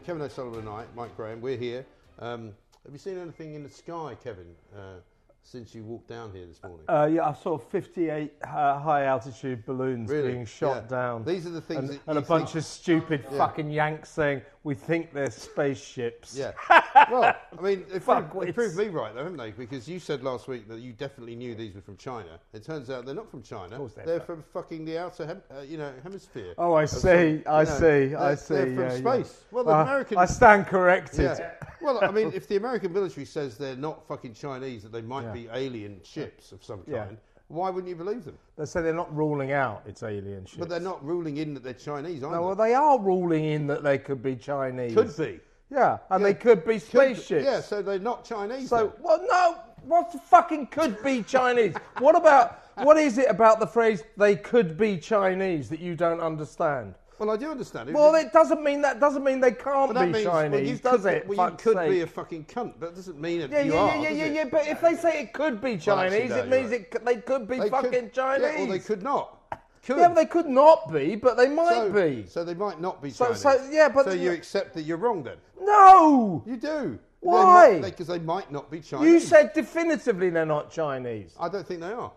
But Kevin O'Sullivan and I, Mike Graham, we're here. Um, have you seen anything in the sky, Kevin, uh, since you walked down here this morning? Uh, yeah, I saw 58 uh, high altitude balloons Really? being shot Yeah. down. These are the things and, that and a bunch of stupid Yeah. fucking Yanks saying we think they're spaceships. Yeah. well, I mean, they proved, they proved me right, though, haven't they? Because you said last week that you definitely knew these were from China. It turns out they're not from China. Of course they're they're from- fucking the outer, hem- uh, you know, hemisphere. Oh, I see. some- I know, see. I see. They're from yeah, yeah. space. Well, the Uh, American. I stand corrected. Yeah. Well, I mean, if the American military says they're not fucking Chinese, that they might Yeah. be alien ships of some Yeah. kind, why wouldn't you believe them? They say they're not ruling out it's alien ships. But they're not ruling in that they're Chinese, aren't No, well, they? they are ruling in that they could be Chinese. Could be. Yeah, and Yeah. they could be Could- spaceships. Yeah, so they're not Chinese. So, then. well, no. What the fucking could be Chinese? what about what is it about the phrase "they could be Chinese" that you don't understand? Well, I do understand. it. Well, it doesn't mean that doesn't mean they can't be means, well, Chinese, you does could, it? Well, you could be a fucking cunt. That doesn't mean that yeah, you yeah, are. yeah, yeah, yeah, yeah. But if they say it could be Well, actually, Chinese, no, it means right. it, they could be They could- fucking Chinese. Yeah, or they could not. Could. Yeah, but they could not be, but they might so, be. So they might not be So- Chinese. so, yeah, but- so you accept that you're wrong then? No, You do. Why? Because they might not be Chinese. you said definitively they're not Chinese. I don't think they are.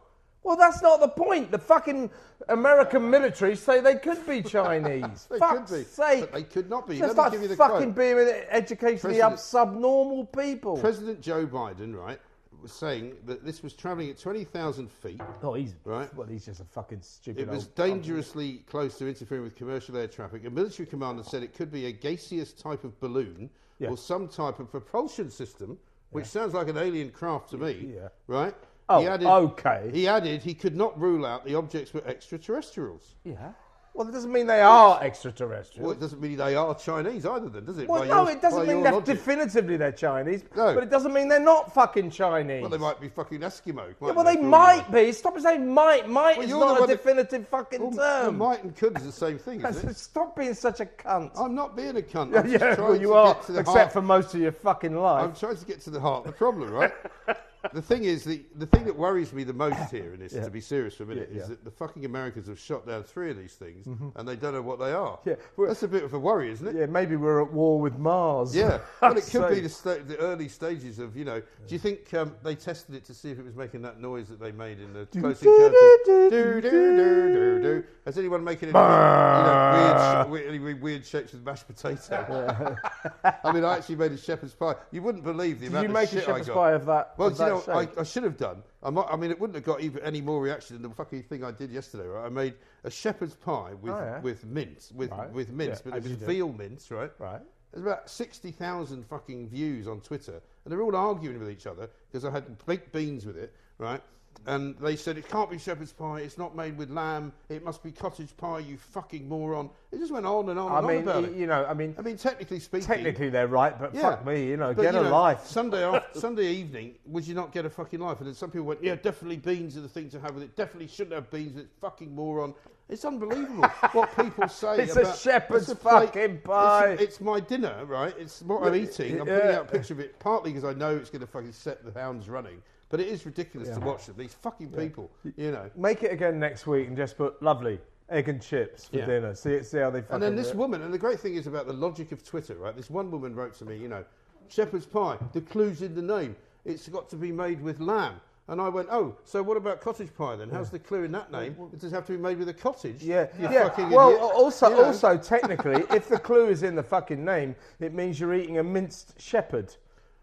Well, that's not the point. The fucking American military say they could be Chinese. They Fuck's could be, sake. but they could not be. Just Let like me give you the fucking quote. being educationally President- up subnormal people. President Joe Biden, right, was saying that this was travelling at 20,000 feet. oh, he's Right. Well, he's just a fucking stupid. It was dangerously close to interfering with commercial air traffic. A military commander said it could be a gaseous type of balloon Yeah. or some type of propulsion system, which sounds like an alien craft to me. Yeah. Right? Oh, he added, okay. He added he could not rule out the objects were extraterrestrials. Yeah. Well, it doesn't mean they are extraterrestrial. Well, it doesn't mean they are Chinese either, then, does it? Well, By no, your- it doesn't mean that logic. definitively they're Chinese. No. But it doesn't mean they're not fucking Chinese. Well, they might be fucking Eskimo. yeah, well, they you might be. Stop saying might. Might Well, is not a one that- definitive fucking Well, well, term. might and could is the same thing, isn't it? Stop being such a cunt. I'm not being a cunt. yeah, I'm just yeah, well, you to are, get to the except heart. for most of your fucking life. I'm trying to get to the heart of the problem, right? the thing is, the, the thing that worries me the most here in this, Yeah. to be serious for a minute, Yeah, is yeah. that the fucking Americans have shot down three of these things and they don't know what they are. Yeah, well- That's a bit of a worry, isn't it? Yeah, maybe we're at war with Mars. Yeah, well, it could be the, sta- the early stages of, you know. Do you think um, they tested it to see if it was making that noise that they made in the Close do, Encounters? do, Do, do, do, do, do, do. Has anyone making any you know, weird, sh- weird, weird shapes with mashed potato? I mean, I actually made a shepherd's pie. You wouldn't believe the Did amount you of make a shit I shepherd's got. pie of that? Well, of do you know, that I. I should have done. I, might, I mean, it wouldn't have got even any more reaction than the fucking thing I did yesterday. Right? I made a shepherd's pie with Oh, yeah. with mince, with Right. with mince, Yeah, but it was do. veal mince, right? Right. There's about sixty thousand fucking views on Twitter, and they're all arguing with each other because I had baked beans with it, right? And they said it can't be shepherd's pie. It's not made with lamb. It must be cottage pie. You fucking moron! It just went on and on I and mean, on about y- it. you know, I mean, I mean, technically speaking, technically they're right, but yeah. fuck me, you know, But, get you a know, life. Sunday off, Sunday evening, would you not get a fucking life? And then some people went, yeah, definitely beans are the thing to have with it. Definitely shouldn't have beans with it. Fucking moron. It's unbelievable what people say. It's a shepherd's it's a plate- fucking it's- pie. It's, my dinner, right? It's what I'm eating. I'm yeah. putting out a picture of it partly because I know it's going to fucking set the hounds running. But it is ridiculous to watch them. These fucking people, you know. Make it again next week and just put lovely egg and chips for Yeah. dinner. See, see how they fucking And then this it. woman, and the great thing is about the logic of Twitter, right? This one woman wrote to me, you know, shepherd's pie, the clue's in the name. It's got to be made with lamb. And I went, oh, so what about cottage pie then? How's the clue in that name? It does have to be made with a cottage. Yeah, yeah. Well, idiot. also, You know? also technically, if the clue is in the fucking name, it means you're eating a minced shepherd,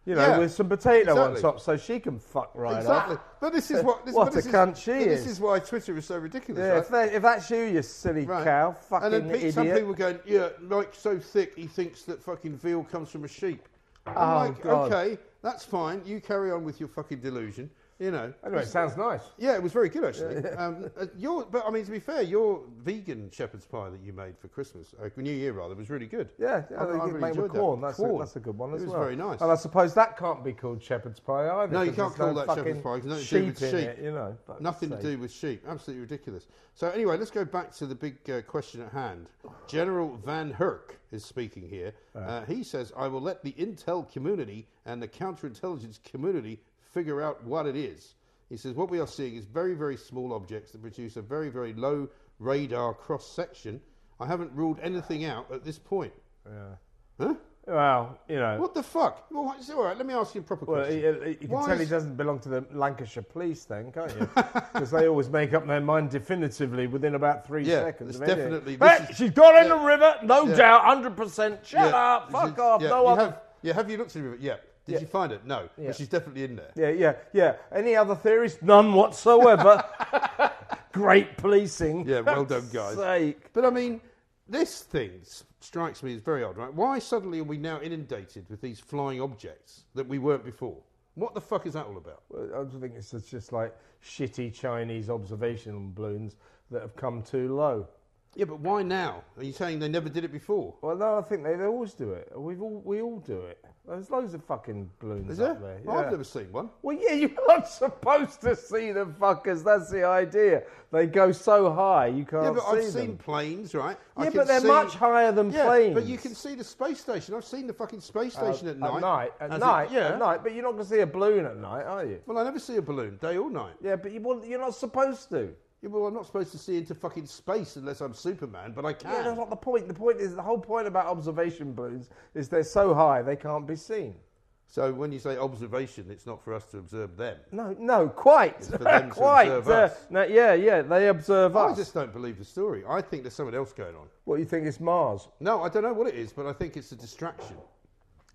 you know, Yeah, with some potato on top, so she can fuck right Exactly. up. But this is what. This, What but this a is, cunt she but This is. is why Twitter is so ridiculous. Yeah, right? if, if that's you, you silly Right. cow, fucking and then idiot. some people going, yeah, like so thick he thinks that fucking veal comes from a sheep. I'm Oh, like, God. okay, that's fine. You carry on with your fucking delusion. You know. Anyway, it sounds nice. Yeah, it was very good actually. Um, uh, your, but I mean, to be fair, your vegan shepherd's pie that you made for Christmas, uh, New Year rather, was really good. Yeah, yeah I- I really made with that. corn. That's, A, Corn. that's a good one It was well. very nice. And I suppose that can't be called shepherd's pie either. No, you can't call no that shepherd's pie, 'cause nothing to do with sheep sheep. it, you know. Nothing to do with sheep. Absolutely ridiculous. So anyway, let's go back to the big uh, question at hand. General VanHerck is speaking here. Uh, he says, "I will let the intel community and the counterintelligence community figure out what it is." He says, "What we are seeing is very, very small objects that produce a very, very low radar cross section. I haven't ruled anything out at this point." Yeah. Huh? Well, you know. What the fuck? Well, it's all right. Let me ask you a proper Well, question. you, you can Why tell he doesn't belong to the Lancashire police, then, can't you? Because they always make up their mind definitively within about three Yeah, seconds. it's definitely- Hey, is- she's got in the river, no Yeah. doubt, hundred percent. Shut Yeah, up, fuck is- off. Yeah, no you other. have, yeah, have you looked at it? Yeah. Did Yeah. you find it? No. Yeah. But she's definitely in there. Yeah, yeah, yeah. Any other theories? None whatsoever. Great policing. Yeah, well done, guys. Sake. But I mean, this thing strikes me as very odd, right? Why suddenly are we now inundated with these flying objects that we weren't before? What the fuck is that all about? Well, I just think it's just like shitty Chinese observational balloons that have come too low. Yeah, but why now? Are you saying they never did it before? Well, no, I think they, they always do it. We've all we all do it. There's loads of fucking balloons Is there? up there. Well, I've yeah. never seen one. Well, yeah, you're not supposed to see them fuckers. That's the idea. They go so high you can't Yeah, but see I've them. seen planes, right? I yeah, can but they're see- much higher than Yeah, planes. but you can see the space station. I've seen the fucking space station at night. night, at As it- night, yeah. at night. But you're not going to see a balloon at night, are you? Well, I never see a balloon, day or night. Yeah, but you, well, you're not supposed to. Yeah, well, I'm not supposed to see into fucking space unless I'm Superman, but I can. Yeah, that's not the point. The point is the whole point about observation balloons is they're so high they can't be seen. So when you say observation, it's not for us to observe them. No, no, quite, It's for them to quite. observe uh, us. no, yeah, yeah, they observe us. I us. just don't believe the story. I think there's something else going on. What you think is Mars? No, I don't know what it is, but I think it's a distraction.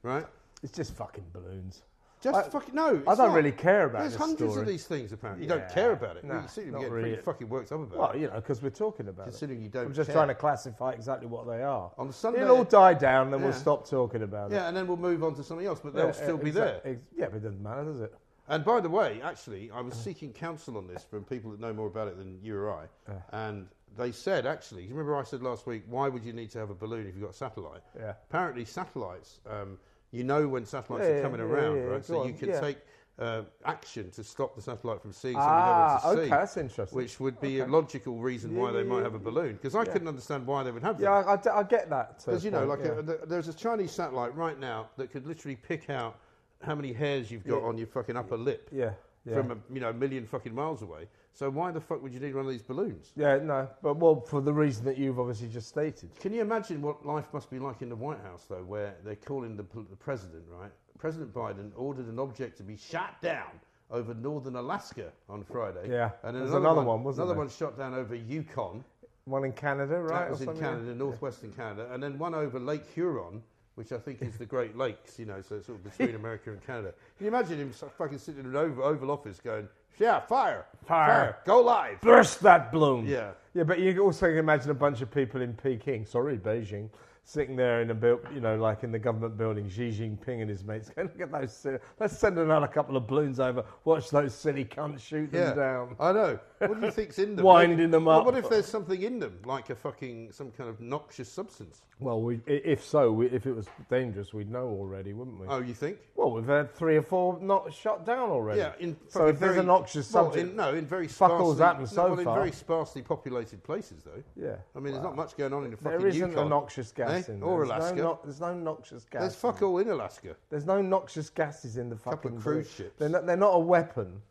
Right? It's just fucking balloons. Just I- fucking no. I don't not. really care about it. There's hundreds story. of these things apparently. You Yeah, don't care about it. no, you seem to really. pretty fucking worked up about Well, it. you know, because we're talking about Considering it. Considering you don't I'm just care. trying to classify exactly what they are. On Sunday- It'll all die down, then we'll stop talking about it. Yeah, and then we'll move on to something else, but they'll still be there. ex- yeah, but it doesn't matter, does it? And by the way, actually, I was seeking counsel on this from people that know more about it than you or I. And they said, actually, you remember I said last week, why would you need to have a balloon if you've got a satellite? Yeah. Apparently, satellites, um, you know when satellites Yeah, are coming yeah, around, yeah, right? So you can take uh, action to stop the satellite from seeing Ah, something they okay, want to see. that's interesting. Which would be a logical reason why they might have a balloon. Because I couldn't understand why they would have them. Yeah, I, I d- I get that. uh, Because you know, like yeah. a, th- there's a Chinese satellite right now that could literally pick out how many hairs you've got on your fucking upper lip yeah, yeah. from a you know a million fucking miles away. So why the fuck would you need one of these balloons? yeah, no, but well, for the reason that you've obviously just stated. Can you imagine what life must be like in the White House though, where they're calling the, the president right? President Biden ordered an object to be shot down over northern Alaska on Friday. Yeah, and another, another one, one, another there? one shot down over Yukon. One in Canada, right? That was in? Canada, northwestern Canada, and then one over Lake Huron, which I think is the Great Lakes, you know, so sort of between America and Canada. Can you imagine him fucking sitting in an Oval, Oval Office going, yeah, fire, Fire. go live. Burst that balloon. Yeah. Yeah, but you also can imagine a bunch of people in Peking, sorry, Beijing, sitting there in a build, you know, like in the government building, Xi Jinping and his mates going, look at those, silly- let's send another couple of balloons over, watch those silly cunts shoot them Yeah, down. I know. What do you think's in them? Winding them well, up. what if there's something in them, like a fucking some kind of noxious substance? Well, we, if so, we, if it was dangerous, we'd know already, wouldn't we? Oh, you think? Well, we've had three or four not shut down already. Yeah. In so if there's a noxious well, in, no, in very fuck sparsely, all's happened no, so well, in far. very sparsely populated places, though. yeah. I mean, there's not much going on in the fucking There isn't Yukon. a noxious gas eh? in there. Or There's Alaska. No, no, there's no noxious gas. There's fuck all in Alaska. There's no noxious gases in the fucking Couple of cruise ships. They're not, they're not a weapon.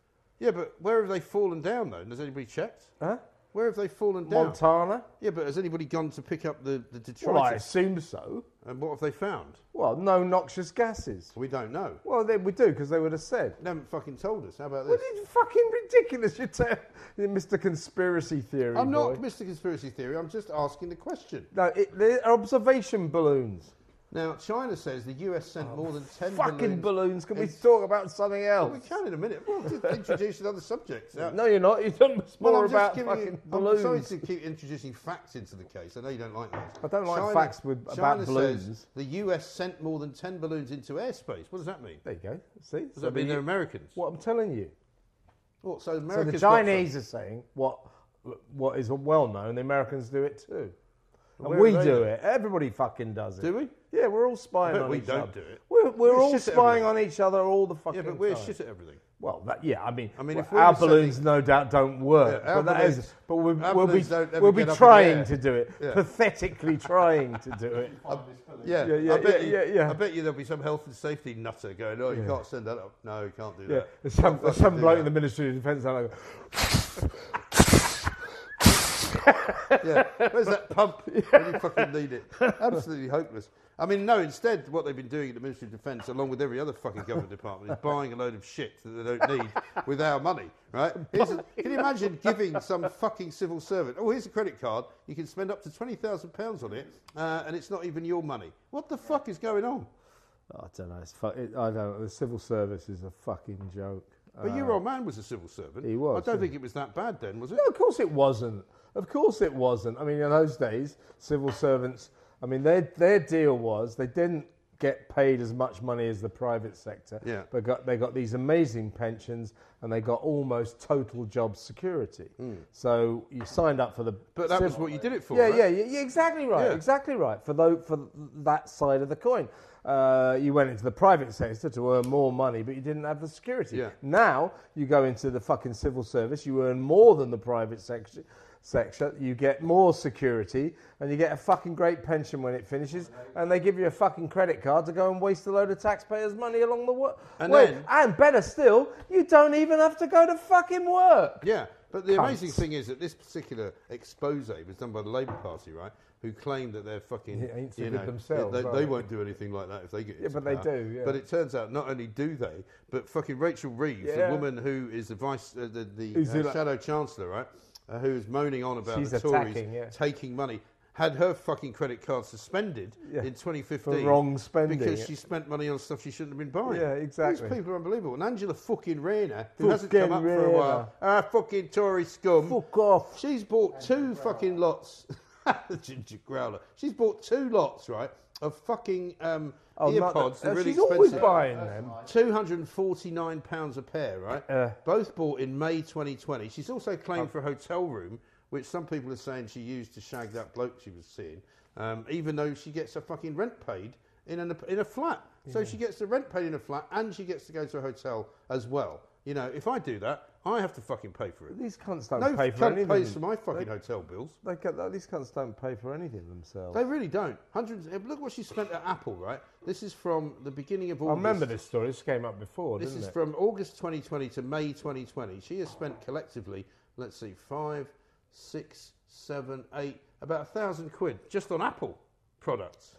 Yeah, but where have they fallen down though? Has anybody checked? Huh? Where have they fallen down? Montana? Yeah, but has anybody gone to pick up the, the detritus? Well, I assume so. And what have they found? Well, no noxious gases. We don't know. Well, then we do because they would have said. They haven't fucking told us. How about Well, this? it's fucking ridiculous. You're te- Mr. Conspiracy Theory. I'm boy. not Mr. Conspiracy Theory. I'm just asking the question. No, it, they're observation balloons. Now, China says the US sent oh, more than 10 Fucking balloons. balloons. Can we talk about something else? We can in a minute. Well, just introduce another subject. Now- No, you're not. You're talking Well, more I'm about fucking you, I'm sorry to keep introducing facts into the case. I know you don't like that. I don't like China- facts with- about China balloons. Says the US sent more than 10 balloons into airspace. What does that mean? There you go. See? Does that mean they're Americans? What I'm telling you. What, so So the Chinese are saying what what is well known. The Americans do it too. And Where we do they do do it. Everybody fucking does it. Do we? Yeah, we're all spying I bet on we each don't other. do it. We're, we're We're all shit at spying everything. on each other all the fucking Yeah, but we're time. shit at everything. Well, that, yeah, I mean, I mean, well, if we our were sending- balloons no doubt don't work, Yeah, our but that is, balloons- but we'll, our we'll be, balloons don't ever we'll be get up in the trying air. to do it, Yeah. pathetically trying to do it. Yeah, Yeah, yeah, I bet yeah, you, yeah, yeah. I bet you there'll be some health and safety nutter going, oh, you can't send that up. No, you can't do Yeah, that. there's some, there's Fucking some do bloke in the Ministry of Defence and I go, Yeah, where's that pump when you fucking need it? Absolutely hopeless. I mean, no, instead, what they've been doing at the Ministry of Defence, along with every other fucking government department, is buying a load of shit that they don't need with our money, right? Here's a- can you imagine giving some fucking civil servant, oh, here's a credit card, you can spend up to £20,000 on it, uh, and it's not even your money? What the fuck is going on? I don't know. It's fu- it, I don't know. The civil service is a fucking joke. But your old man was a civil servant. Uh, he was, I don't think it was that bad then, was it? No, of course it wasn't. Of course it wasn't. I mean, in those days, civil servants. I mean, their their deal was they didn't get paid as much money as the private sector. Yeah. But got they got these amazing pensions and they got almost total job security. So you signed up for the. But that was what you did it for, Yeah, right? yeah, yeah, exactly right. Yeah. Exactly right. For tho- for that side of the coin. Uh, you went into the private sector to earn more money, but you didn't have the security. Yeah. Now you go into the fucking civil service, you earn more than the private sector, sector, you get more security, and you get a fucking great pension when it finishes, and they give you a fucking credit card to go and waste a load of taxpayers' money along the wa- And way. then- and better still, you don't even have to go to fucking work. Yeah, but the amazing thing is that this particular expose was done by the Labour Party, right? Who claimed that they're fucking, ain't so you know, themselves, they, they they? won't do anything like that if they get. Yeah, but they do, yeah. But it turns out not only do they, but fucking Rachel Reeves, Yeah. the woman who is the vice, uh, the, the uh, the- shadow chancellor, right? Uh, who moaning on about She's the Tories yeah. taking money. Had her fucking credit card suspended Yeah, in 2015 for wrong spending. because she spent money on stuff she shouldn't have been buying. Yeah, exactly. These people are unbelievable. And Angela fucking Rayner, who hasn't come Fucking up for a while, ah, fucking Tory scum. Fuck off. She's bought two fucking lots. the ginger growler. She's bought two lots, right, of fucking um, Oh, not AirPods. that- They're really she's always expensive. buying them. Two hundred and forty-nine pounds a pair, right? Uh. Both bought in May 2020. She's also claimed for a hotel room, which some people are saying she used to shag that bloke she was seeing. Um, even though she gets her fucking rent paid in an, in a flat, so she gets the rent paid in a flat, and she gets to go to a hotel as well. You know, if I do that, I have to fucking pay for it. These cunts don't No pay for cunt anything. pays for my fucking hotel bills. They get, these cunts don't pay for anything themselves. They really don't. Hundreds. eh, Look what she spent at Apple, right? This is from the beginning of August. I August. remember this story. This came up before, This didn't is it? from August 2020 to May 2020. She has spent collectively, let's see, five, six, seven, eight, about a thousand quid just on Apple products.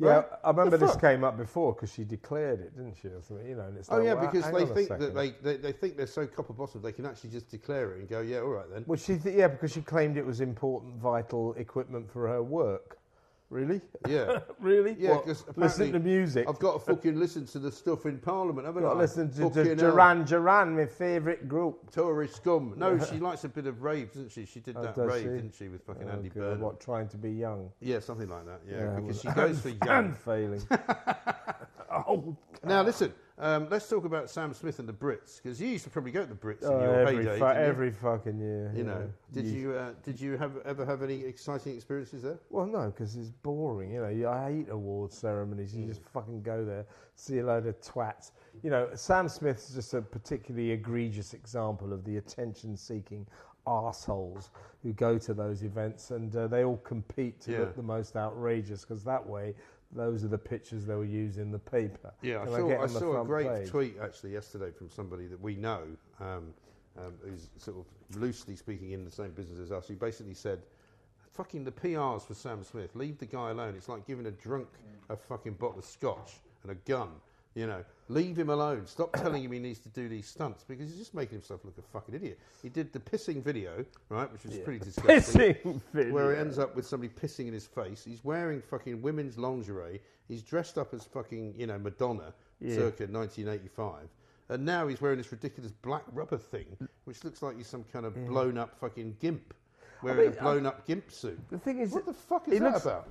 Yeah, Right? I remember The this fuck? came up before because she declared it, didn't she? Or something, you know, and it's Oh like, yeah, well, because they think that they, they they think they're so copper bottom they can actually just declare it and go, yeah, all right then. Well, she th- yeah, because she claimed it was important, vital equipment for her work. Really? Yeah. really? Yeah, What, 'cause listen to music. I've got to fucking listen to the stuff in Parliament, haven't got I? to listen to, Fucking. Duran Duran, my favourite group. Tory scum. No, she likes a bit of rave, doesn't she? She did Oh, that rave, she? didn't she, with fucking Oh, Andy God, Burnham? What, trying to be young? Yeah, something like that. Yeah, Yeah, because she goes for And young. failing. oh, Now listen, um, let's talk about Sam Smith and the Brits because you used to probably go to the Brits oh, in your every, heyday. fu- didn't you? every fucking year. You know, did you uh, did you have ever have any exciting experiences there? Well, no, because it's boring. You know, I hate award ceremonies. Mm. You just fucking go there, see a load of twats. You know, Sam Smith's just a particularly egregious example of the attention-seeking arseholes who go to those events, and uh, they all compete to Yeah. look the most outrageous. Because that way, those are the pictures they were using, in the paper. Yeah, I Can saw, get I saw a great page? tweet actually yesterday from somebody that we know, um, um, who's sort of loosely speaking in the same business as us. Who basically said, "Fucking the PRs for Sam Smith. Leave the guy alone. It's like giving a drunk a fucking bottle of scotch and a gun. You know, leave him alone. Stop telling him he needs to do these stunts because he's just making himself look a fucking idiot. He did the pissing video, right, which was pretty disgusting. Pissing video. Where he ends up with somebody pissing in his face. He's wearing fucking women's lingerie. He's dressed up as fucking, you know, Madonna, circa 1985. And now he's wearing this ridiculous black rubber thing, which looks like he's some kind of blown up fucking gimp. Wearing mean, a blown up gimp suit. The thing is, What the fuck he is that looks- about?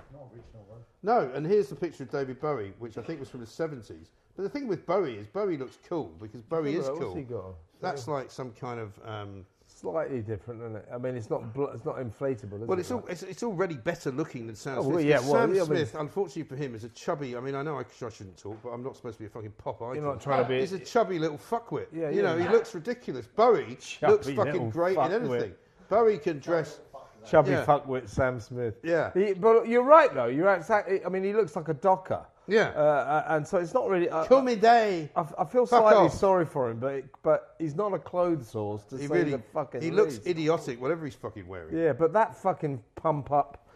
No, and here's the picture of David Bowie, which I think was from the 70s. But the thing with Bowie is Bowie looks cool because Bowie is cool. What's he got? That's like some kind of. Um, Slightly different, isn't it? I mean, it's not bl- it's not inflatable, is well, it? it's, all, it's, it's already better looking than Sam Oh, Smith. well, yeah, well, Sam yeah, I mean- Smith, unfortunately for him, is a chubby. I mean, I know I, I shouldn't talk, but I'm not supposed to be a fucking pop icon. not trying to be- He's a chubby little fuckwit. Yeah, you yeah. know, he looks ridiculous. Bowie Chubby looks fucking great in anything. Bowie can dress. Chubby Yeah. fuckwit Sam Smith. Yeah. He, but you're right, though. You're exactly. I mean, he looks like a docker. Yeah. Uh, uh, and so it's not really. Uh, Call me Day. I, I feel Fuck slightly off. sorry for him, but it, but he's not a clothes source to He say really. the fucking. He looks least. idiotic, whatever he's fucking wearing. Yeah, but that fucking pump up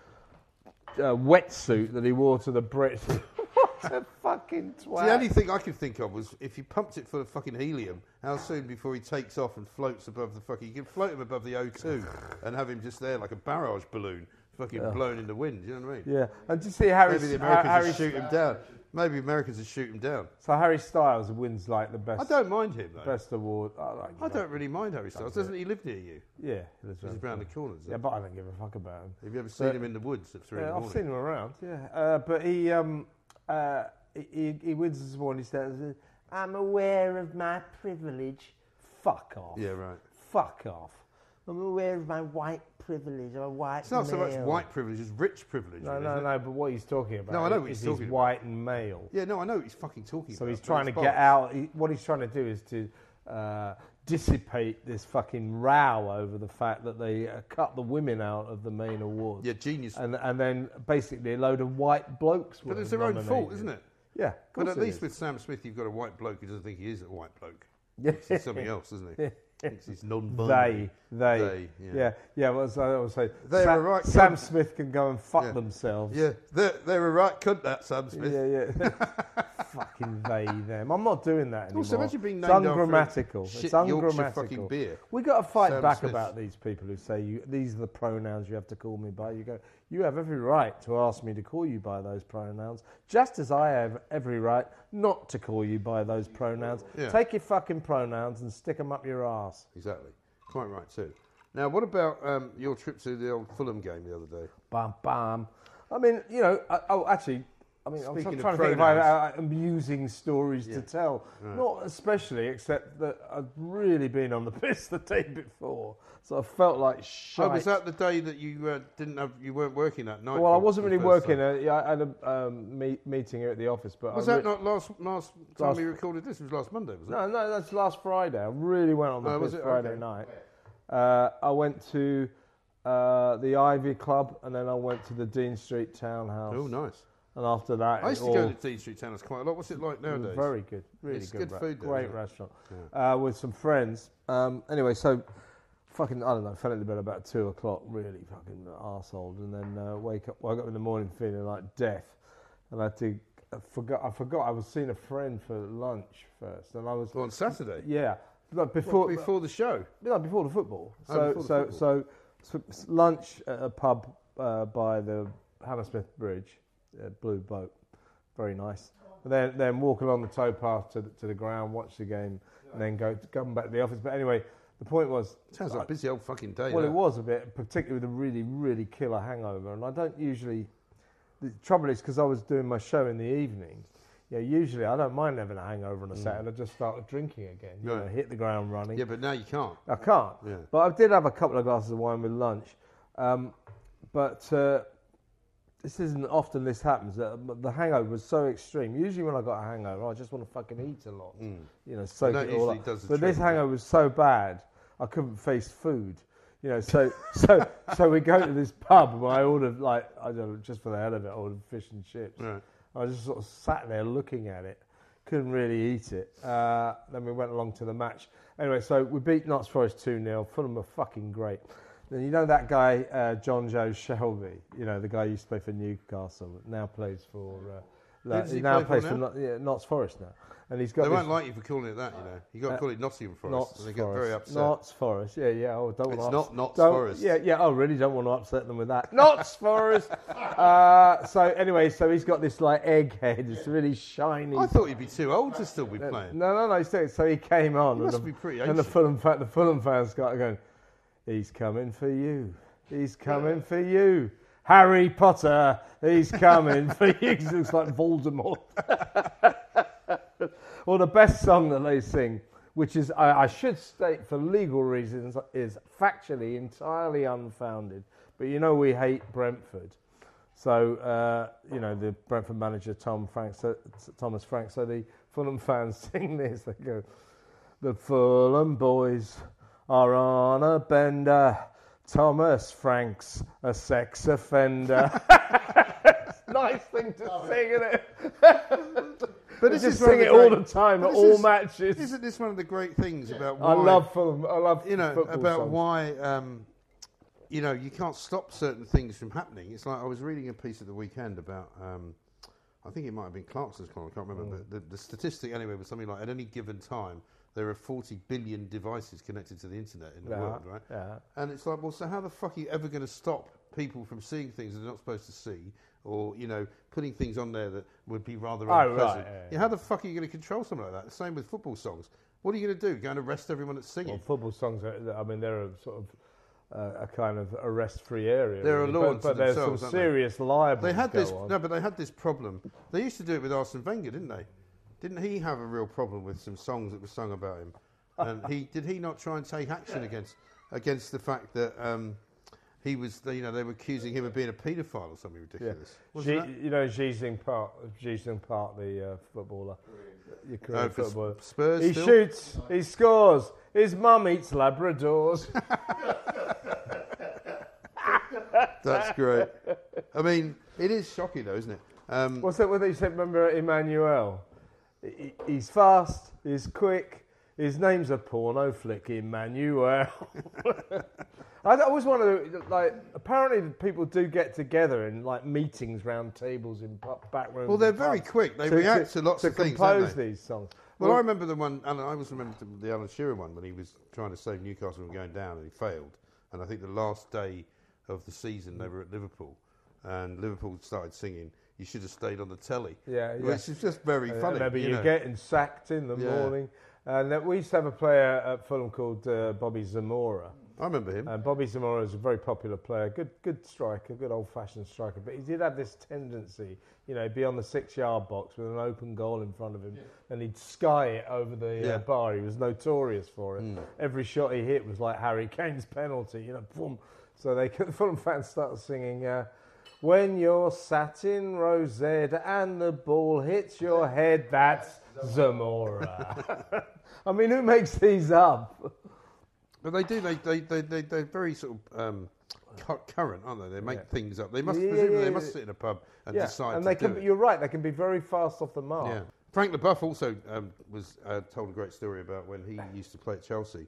uh, wetsuit that he wore to the Brits. what a fucking twat. The only thing I could think of was if you pumped it full of fucking helium, how soon before he takes off and floats above the fucking. You can float him above the O2 and have him just there like a barrage balloon, fucking blown in the wind. You know what I mean? Yeah, and just see Harry. Maybe the Harry, Americans Harry would shoot him down. Maybe Americans would shoot him down. So Harry Styles wins like the best. I don't mind him though. best award. I, like I don't really mind Harry Styles. Doesn't he live near you? Yeah, he lives He's around around the corner. Yeah, but I don't give a fuck about him. Have you ever seen him in the woods at three in Yeah, I've seen him around. Yeah, uh, but he um uh, he- he, wins this morning. He says, "I'm aware of my privilege." Fuck off. Yeah, right. Fuck off. I'm aware of my white privilege. I'm a white It's not so much male." white privilege it's rich privilege. No, really, no, isn't it? no. But what he's talking about No, I know what he's is talking he's about. white and male. Yeah, no, I know what he's fucking talking about. So about. he's but trying to it's get bollocks. out. He, what he's trying to do is to uh, dissipate this fucking row over the fact that they uh, cut the women out of the main awards. Yeah, genius. And and then basically a load of white blokes. But were it's their own fault, nominated. isn't it? Yeah, of But course at it least is. with Sam Smith, you've got a white bloke who doesn't think he is a white bloke. He's something else, isn't he? Thinks he's they, they, They, yeah, yeah. yeah. well, I would say They're Sam, a right Sam cunt. Smith can go and fuck Yeah. themselves. Yeah, they're, they're a right cunt, that Sam Smith. Yeah, yeah. fucking they, them. I'm not doing that anymore. Also, imagine being it's named after a ungrammatical. shit It's ungrammatical. fucking beer. We got to fight Sam back Smith. about these people who say you, these are the pronouns you have to call me by. You go, you have every right to ask me to call you by those pronouns, just as I have every right not to call you by those pronouns. Yeah. Take your fucking pronouns and stick them up your ass. Exactly. Quite right, too. Now, what about um, your trip to the old Fulham game the other day? Bam, bam. I mean, you know, I, oh, actually, I mean, I'm Speaking trying of to think pronouns. have uh, amusing stories to tell. Not especially, except that I'd really been on the piss the day before, so I felt like shit. Oh, was that the day that you uh, didn't have, you weren't working that night? Well, I wasn't really working. Uh, yeah, I had a um, meet, meeting here at the office, but Was I that re- not last last time Last- we recorded this? It was last Monday, was it? No, no, that's last Friday. I really went on the Oh, was piss it? Friday Okay. night. Uh, I went to uh, the Ivy Club, and then I went to the Dean Street Townhouse. Oh, nice. And after that, I used to all- go to Dean Street Townhouse quite a lot. What's it like nowadays? very good, really It's good. good ra- food there, great restaurant uh, with some friends. Um, anyway, so fucking I don't know. Fell into bed about two o'clock, really fucking arsehole, and then uh, wake up, woke up in the morning feeling like death, and I had to. I forgot. I forgot. I was seeing a friend for lunch first, and I was On Saturday? yeah. But What, before before the show? no, before the football. Oh, So, before the so, football. so, so, lunch at a pub uh, by the Hammersmith Bridge, uh, Blue Boat, very nice. And then, then walk along the towpath to the, to the ground, watch the game, and then go come back to the office. But anyway, the point was, Sounds like a busy old fucking day. well, it was a bit, particularly with a really, really killer hangover. And I don't usually. The trouble is because I was doing my show in the evening. Yeah, usually I don't mind having a hangover on a Saturday. I just start drinking again. You know, Mm. Hit the ground running. Yeah, but now you can't. I can't. Yeah. But I did have a couple of glasses of wine with lunch. Um, but uh, this isn't often this happens. Uh, the hangover was so extreme. Usually when I got a hangover, I just want to fucking eat a lot. You know, soak it all up. but this trick, doesn't it? hangover was so bad, I couldn't face food. You know, so so so we go to this pub where I ordered like I don't know, just for the hell of it, I ordered fish and chips. Right. I just sort of sat there looking at it, couldn't really eat it. Uh, then we went along to the match. Anyway, so we beat Notts Forest 2 0. Fulham are fucking great. Then you know that guy, uh, Jonjo Shelvey, you know, the guy who used to play for Newcastle, now plays for Like, does he now play plays for for now? Not, yeah, Notts Forest now, and he's got They won't like you for calling it that, you know. You got to Uh, call it Nottingham Forest. Notts and they get Forest. very upset. Notts Forest, yeah, yeah. Oh, don't It's want not Notts don't- Forest. Yeah, yeah. Oh, really? Don't want to upset them with that. Notts Forest. Uh, so anyway, so he's got this like egg head. It's really shiny. I thought he'd be too old to still be playing. no, no, no. So so he came on. You and must the, be pretty And the. Fulham, the Fulham fans got going. He's coming for you. He's coming for you. Harry Potter. He's coming for you. He looks like Voldemort. well, the best song that they sing, which is I, I should state for legal reasons, is factually entirely unfounded. But you know we hate Brentford. So uh, you know the Brentford manager Tom Frank, so, Thomas Frank. So the Fulham fans sing this. They go, "The Fulham boys are on a bender. Thomas Frank's a sex offender." nice thing to sing, isn't it? But They this just is one sing of it the all great- the time but at this all is- matches. Isn't this one of the great things about I love Fulham. I love you know football about songs. why um, you know you can't stop certain things from happening. It's like I was reading a piece at the weekend about um, I think it might have been Clarkson's column. I can't remember. Mm. But the, the statistic anyway was something like at any given time there are 40 billion devices connected to the internet in the Yeah, world, right? yeah. And it's like, well, so how the fuck are you ever going to stop people from seeing things that they're not supposed to see, or you know, putting things on there that would be rather Oh, right, unpleasant? yeah, Yeah, how the fuck are you going to control something like that? The same with football songs. What are you going to do? Go and arrest everyone that's singing? Well, football songs, are, I mean, they're a sort of uh, a kind of arrest-free area. They're a law but, but there's some they? serious libels. They had this on. no, but they had this problem. They used to do it with Arsene Wenger, didn't they? Didn't he have a real problem with some songs that were sung about him? And he did he not try and take action against against the fact that um, he was, you know, they were accusing him of being a paedophile or something Yeah. ridiculous. Wasn't Xi- you know Jisung Park, Jisung Park, the uh, footballer, your Korean Oh, for footballer. Spurs He still? shoots, he scores. His mum eats Labradors. That's great. I mean, it is shocking though, isn't it? Um, What's that? What they said? Remember Emmanuel? He- He's fast. He's quick. His name's a porno flick, Emmanuel. I always want to like. Apparently, people do get together in like meetings, round tables in back rooms. Well, they're very pubs quick. They react to lots to of things, don't compose these songs. Well, I remember the one, and I always remember the, the Alan Shearer one when he was trying to save Newcastle from going down and he failed. And I think the last day of the season they were at Liverpool, and Liverpool started singing, "You should have stayed on the telly." Yeah, yeah. which is just very funny. Remember, you you're know. getting sacked in the Yeah. morning. And then we used to have a player at Fulham called uh, Bobby Zamora. I remember him. And Bobby Zamora is a very popular player, good good striker, good old fashioned striker. But he did have this tendency, you know, be on the six yard box with an open goal in front of him, and he'd sky it over the Yeah. uh, bar. He was notorious for it. Mm. Every shot he hit was like Harry Kane's penalty, you know. Boom. So they the Fulham fans started singing. Uh, when you're sat in Rosetta and the ball hits your head, that's Zamora. I mean, who makes these up? But they do. They they they, they they're very sort of um, current, aren't they? They make Yeah. things up. They must Yeah, presumably yeah, they must sit in a pub and yeah, decide and to they can. it. You're right. They can be very fast off the mark. Yeah. Frank Leboeuf also um, was uh, told a great story about when he used to play at Chelsea,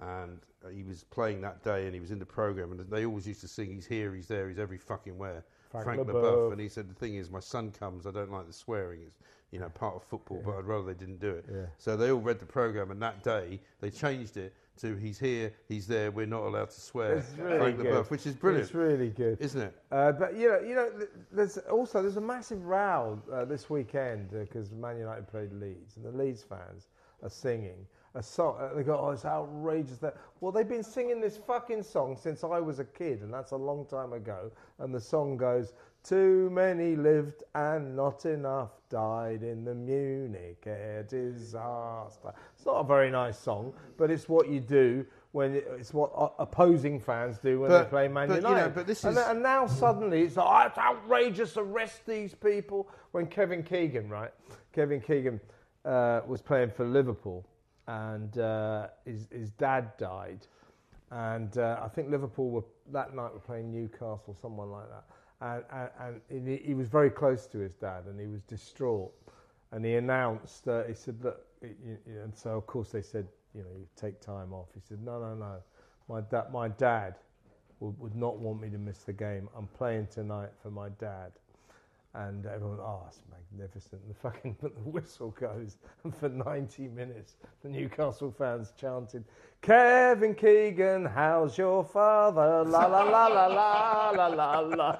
and uh, he was playing that day, and he was in the program, and they always used to sing, "He's here, he's there, he's every fucking where." Frank Frank. Leboeuf, and he said, "The thing is, my son comes. I don't like the swearing. It's you know part of football, but I'd rather they didn't do it." Yeah. So they all read the program, and that day they changed it to "He's here, he's there. We're not allowed to swear." It's really Frank good. Leboeuf, which is brilliant, It's really good. isn't it? Uh, but you know, you know, th- there's also there's a massive row uh, this weekend because Man United played Leeds, and the Leeds fans are singing a song. Uh, they go, "Oh, it's outrageous!" That well, they've been singing this fucking song since I was a kid, and that's a long time ago. And the song goes, "Too many lived and not enough died in the Munich air disaster." It's not a very nice song, but it's what you do. When it, it's what opposing fans do when But- they play Man but, you know, United. but this and, is- and now suddenly it's like, oh, it's outrageous, arrest these people. When Kevin Keegan, right? Kevin Keegan uh, was playing for Liverpool and uh, his, his dad died. And uh, I think Liverpool were that night were playing Newcastle, someone like that. And, and, and he, was very close to his dad and he was distraught. And he announced, uh, he said, look, and so of course they said, you know, you take time off. He said, no, no, no. My, da- my dad would, would not want me to miss the game. I'm playing tonight for my dad. And everyone, oh, it's magnificent. And The fucking but the whistle goes, and for 90 minutes, the Newcastle fans chanted, Kevin Keegan, how's your father? La la la la la la la la.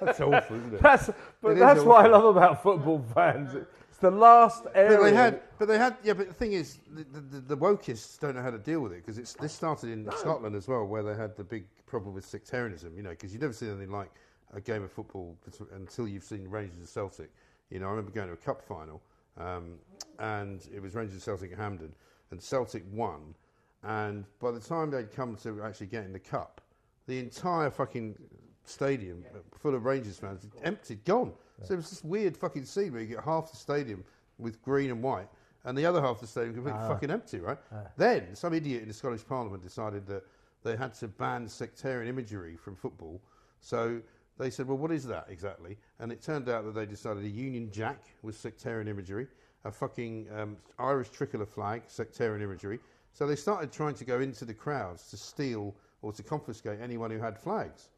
That's awful, isn't it? That's, but It that's what I love about football fans. It's the last area. But they had, but they had, yeah. But the thing is, the, the, the wokists don't know how to deal with it because it's this started in Scotland as well, where they had the big problem with sectarianism. You know, because you've never seen anything like a game of football until you've seen Rangers and Celtic. You know, I remember going to a cup final, um, and it was Rangers and Celtic at Hampden, and Celtic won. And by the time they'd come to actually getting the cup, the entire fucking stadium uh, full of Rangers fans emptied, gone. So it was this weird fucking scene where you get half the stadium with green and white, and the other half of the stadium completely fucking empty, right? Then some idiot in the Scottish Parliament decided that they had to ban sectarian imagery from football. So they said, well, what is that exactly? And it turned out that they decided a Union Jack was sectarian imagery, a fucking um, Irish tricolour flag, sectarian imagery. So they started trying to go into the crowds to steal or to confiscate anyone who had flags.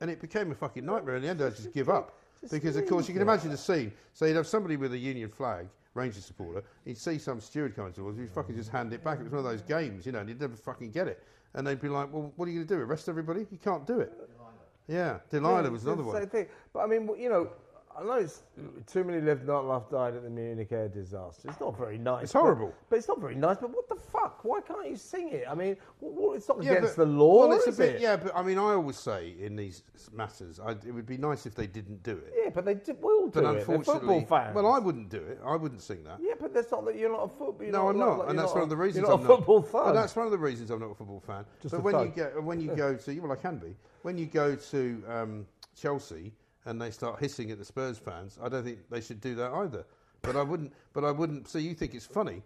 And it became a fucking nightmare. In the end, I just give up. Because, of course, you can imagine the scene. So you'd have somebody with a Union flag, Rangers supporter, he'd see some steward coming towards him, he'd fucking just hand it back. It was one of those games, you know, and he'd never fucking get it. And they'd be like, well, what are you going to do? Arrest everybody? You can't do it. Yeah, Delilah Yeah, was another the one. Same thing. But I mean, you know, I know it's too many lived, not loved, died at the Munich air disaster. It's not very nice. It's horrible. But, it's not very nice. But what the fuck? Why can't you sing it? I mean, what, what, it's not Yeah, against but- the law, Well, it's a bit, it? yeah, but I mean, I always say in these matters, I, it would be nice if they didn't do it. Yeah, but they do, will do But it. They're unfortunately, football fans. well, I wouldn't do it. I wouldn't sing that. Yeah, but that's not that you're not a football. No, I'm not, and that's one of the reasons you're not I'm a not. football fan. Well, that's one of the reasons I'm not a football fan. Just but when you thug. get when you go to well, I can be when you go to um, Chelsea and they start hissing at the Spurs fans. I don't think they should do that either. But I wouldn't. But I wouldn't. So you think it's funny,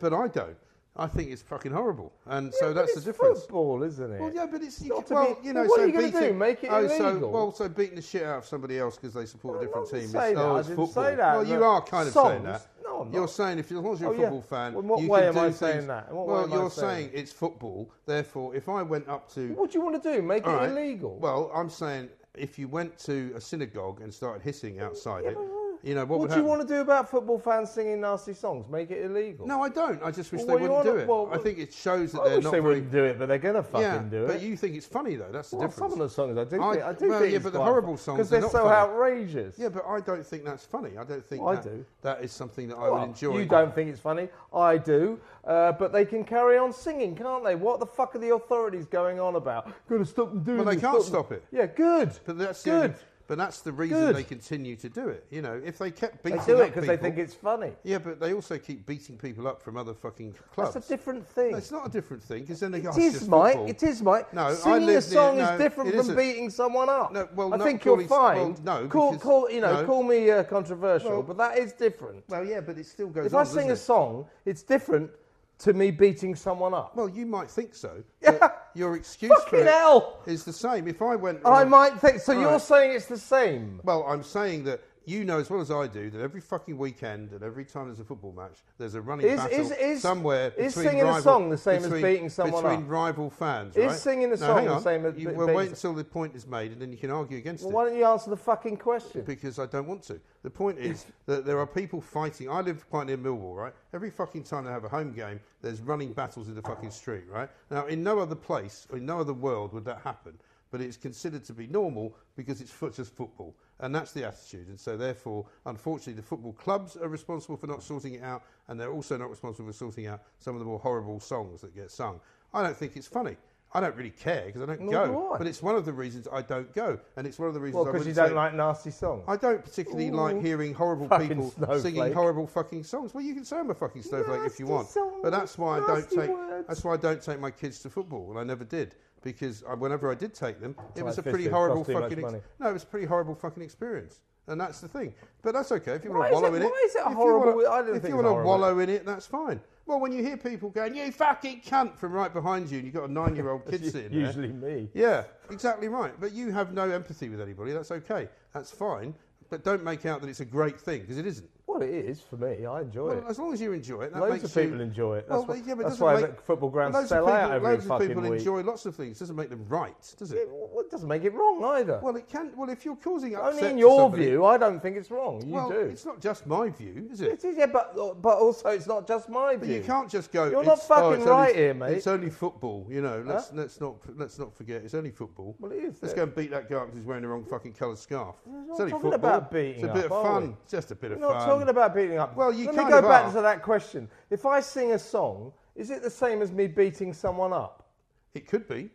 but I don't. I think it's fucking horrible, and so Yeah, but that's the it's difference. Football, isn't it? Well, yeah, but it's you Not to well, be- you know, well, what so are you gonna beating, do, make it oh, so illegal? well, so beating the shit out of somebody else because they support a different team. is- say that, oh, I didn't football. say that, Well, you are kind of saying that. no, I'm not. You're saying if you're, as long as you're Oh, a yeah. football fan, In what you way can am do I things. saying that? In what way well, you're saying saying it's football. Therefore, if I went up to What do you want to do? Make it right, illegal? Well, I'm saying if you went to a synagogue and started hissing outside it, you know what, what would do you want to do about football fans singing nasty songs? Make it illegal? No, I don't. I just wish Well, they what do you wouldn't do it. well, I think it shows that I they're wish not they very. wouldn't do it, but they're gonna fucking yeah, do it. but you think it's funny though. That's the well, difference. some of the songs I do I- think I do well, think yeah, it's but the quite horrible fun, songs because they're not so funny. outrageous. Yeah, but I don't think that's funny. I don't think I that, do. that is something that I Well, would enjoy. You don't think it's funny? I do. Uh, but they can carry on singing, can't they? What the fuck are the authorities going on about? Got to stop them doing it. Well, they can't stop it. Yeah, good. But that's good. But that's the reason Good. they continue to do it. You know, if they kept beating They do it up because they people- think it's funny. Yeah, but they also keep beating people up from other fucking clubs. That's a different thing. No, it's not a different thing because then they go. It "Oh, it's is, just Mike. football." It is, Mike. No, I Singing a live near- song no, is different it from isn't. beating someone up. No, well, I not think you're fine. well, no, call, because- call, you know, no. call me uh, controversial, Well- but that is different. Well, yeah, but it still goes if on. I sing a it? song, it's different to me beating someone up. well, you might think so. Yeah. Your excuse for Fucking it hell! is the same. If I went, I might think. So you're right. saying it's the same? Well, I'm saying that you know as well as I do that every fucking weekend and every time there's a football match, there's a running Is- battle is- is- somewhere is between singing a song the same as beating someone between up? rival fans. Is right? singing a song the same as You, well, wait until the point is made, and then you can argue against Well, it. why don't you answer the fucking question? because I don't want to. The point is that there are people fighting. I live quite near Millwall, right? Every fucking time they have a home game, there's running battles in the fucking street, right? Now, in no other place in no other world would that happen, but it's considered to be normal because it's foot- just football, and that's the attitude. And so, therefore, unfortunately, the football clubs are responsible for not sorting it out, and they're also not responsible for sorting out some of the more horrible songs that get sung. I don't think it's funny. I don't really care because I don't Nor go, do I. but it's one of the reasons I don't go, and it's one of the reasons Well, I because you don't like nasty songs. I don't particularly like hearing horrible people snowflake. singing horrible fucking songs. Well, you can say I'm a fucking snowflake if you want, songs, but that's why I don't take. words. That's why I don't take my kids to football, and I never did because I, whenever I did take them, it like was a fisting, pretty horrible cost too much fucking. money. no, it was a pretty horrible fucking experience, and that's the thing. But that's okay if you want to wallow it- in it. why is it if you horrible? wanna- if you want to wallow in it, that's fine. Well, when you hear people going, "You fucking cunt" from right behind you, and you've got a nine-year-old kid sitting there, Usually me. yeah, exactly right. But you have no empathy with anybody. That's okay. That's fine. But don't make out that it's a great thing because it isn't. Well, Well, it is for me. I enjoy Well, it. as long as you enjoy it, that Loads of people you, enjoy it. Well, That's, why, yeah, but that's why make- football grounds loads sell people, out every loads of people week. enjoy lots of things. It Doesn't make them right, does Yeah, it? well, it doesn't make it wrong either. Well, it can. Well, if you're causing upset Only in your somebody- view, I don't think it's wrong. You well, do. it's not just my view, is it? It is, yeah, but but also it's not just my But view. you can't just go. You're not oh, "It's- oh, fucking only- right here, mate." It's only football, you know. Let's Huh? let's not let's not forget it's only football. Well, it is, Let's go and beat that guy because he's wearing the wrong fucking coloured scarf. It's only football. about beating It's a bit of fun. Just a bit of fun. Talking um, about beating up. Well, you Let me go back are. to that question. If I sing a song, is it the same as me beating someone up? It could be.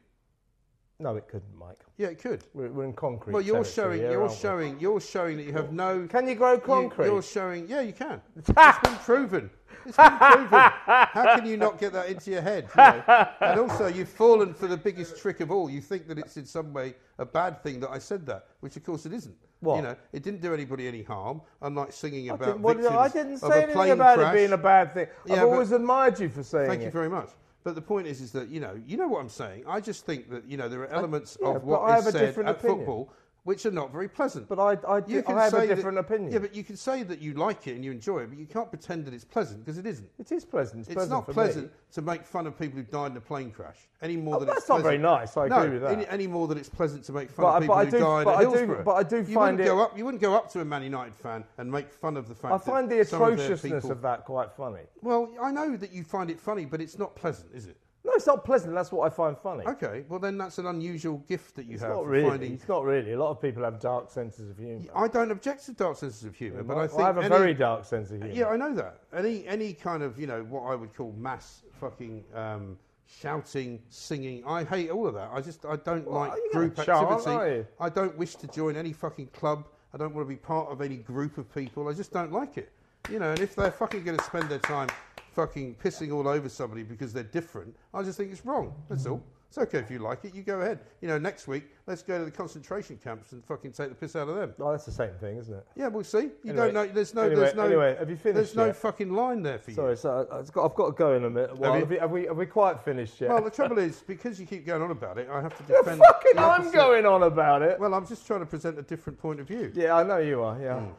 No, it couldn't, Mike. Yeah, it could. We're, we're in concrete. Well, you're showing. here, You're we? showing. You're showing that you have no. Can you grow you- concrete? You're showing. Yeah, you can. it's been proven. It's been proven. How can you not get that into your head? you know? And also, you've fallen for the biggest trick of all. You think that it's in some way a bad thing that I said that, which of course it isn't. What? You know, it didn't do anybody any harm. Unlike singing I about didn't, victims I, I didn't of say a anything about crash. it being a bad thing. Yeah, I've always admired you for saying that. Thank it. you very much. But the point is, is that you know, you know what I'm saying. I just think that you know there are elements yeah, of what I is said different at opinion. football which are not very pleasant. But I, I, do, I have a say that- different opinion. Yeah, but you can say that you like it and you enjoy it, but you can't pretend that it's pleasant because it isn't. it is pleasant. It's, It's pleasant not pleasant Me. to make fun of people who died in a plane crash any more Oh, than that's it's not pleasant. very nice, I no, agree with that. Any, any more than it's pleasant to make fun But of people who do- died but at I do- but I do you find it- go up. You wouldn't go up to a Man United fan and make fun of the fact. I find the some of atrociousness people- of that quite funny. Well, I know that you find it funny, but it's not pleasant, is it? No, it's not pleasant. That's what I find funny. Okay, well then that's an unusual gift that you It's have not really. finding. It's not really. A lot of people have dark senses of humour. I don't object to dark senses of humour, but I think I have a any- very dark sense of humour. Yeah, I know that. Any any kind of you know what I would call mass fucking um, shouting, singing. I hate all of that. I just I don't Well, like group chant, activity. I don't wish to join any fucking club. I don't want to be part of any group of people. I just don't like it. You know, and if they're fucking going to spend their time fucking pissing all over somebody because they're different, I just think it's wrong. That's all. It's okay if you like it. You go ahead. You know, next week let's go to the concentration camps and fucking take the piss out of them. Oh, that's the same thing, isn't it? Yeah, we'll see. You Anyway, don't know. There's no. anyway, there's no. anyway, have you finished There's no yet? fucking line there for you. Sorry, so I- I've got, I've got to go in a minute. Well, have, we, have, we, have we quite finished yet? Well, the trouble is because you keep going on about it, I have to Yeah, defend. fucking, I'm going on about it. Well, I'm just trying to present a different point of view. yeah, I know you are. Yeah. Hmm.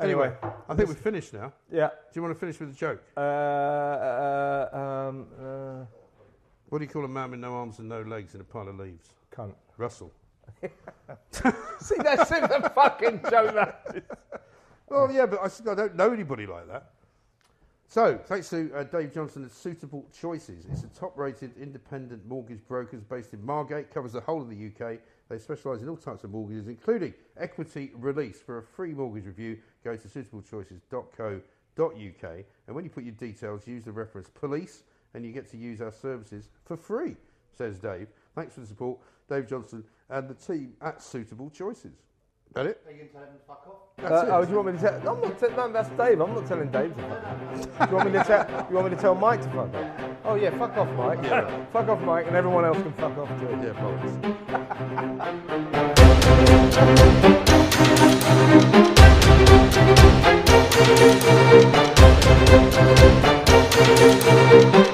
Anyway, I think we're finished now. yeah. Do you want to finish with a joke? Uh, uh, um, uh, What do you call a man with no arms and no legs in a pile of leaves? cunt. Russell. See, that's in the fucking joke. That. Well, yeah, but I don't know anybody like that. So, thanks to uh, Dave Johnson at Suitable Choices. It's a top-rated independent mortgage brokers based in Margate, covers the whole of the UK. They specialise in all types of mortgages, including equity release. For a free mortgage review, go to suitablechoices.co.uk. And when you put your details, use the reference police, and you get to use our services for free, says Dave. Thanks for the support, Dave Johnson and the team at Suitable Choices. That it? Are you going to tell him to fuck off? That's Uh, it. oh, do you want me to tell? I'm not. Te- no, that's Dave. I'm not telling Dave to fuck off. Do you want me to tell? You want me to tell Mike to fuck off? Oh yeah, fuck off, Mike. Yeah. fuck off, Mike, and everyone else can fuck off too. Yeah, bollocks.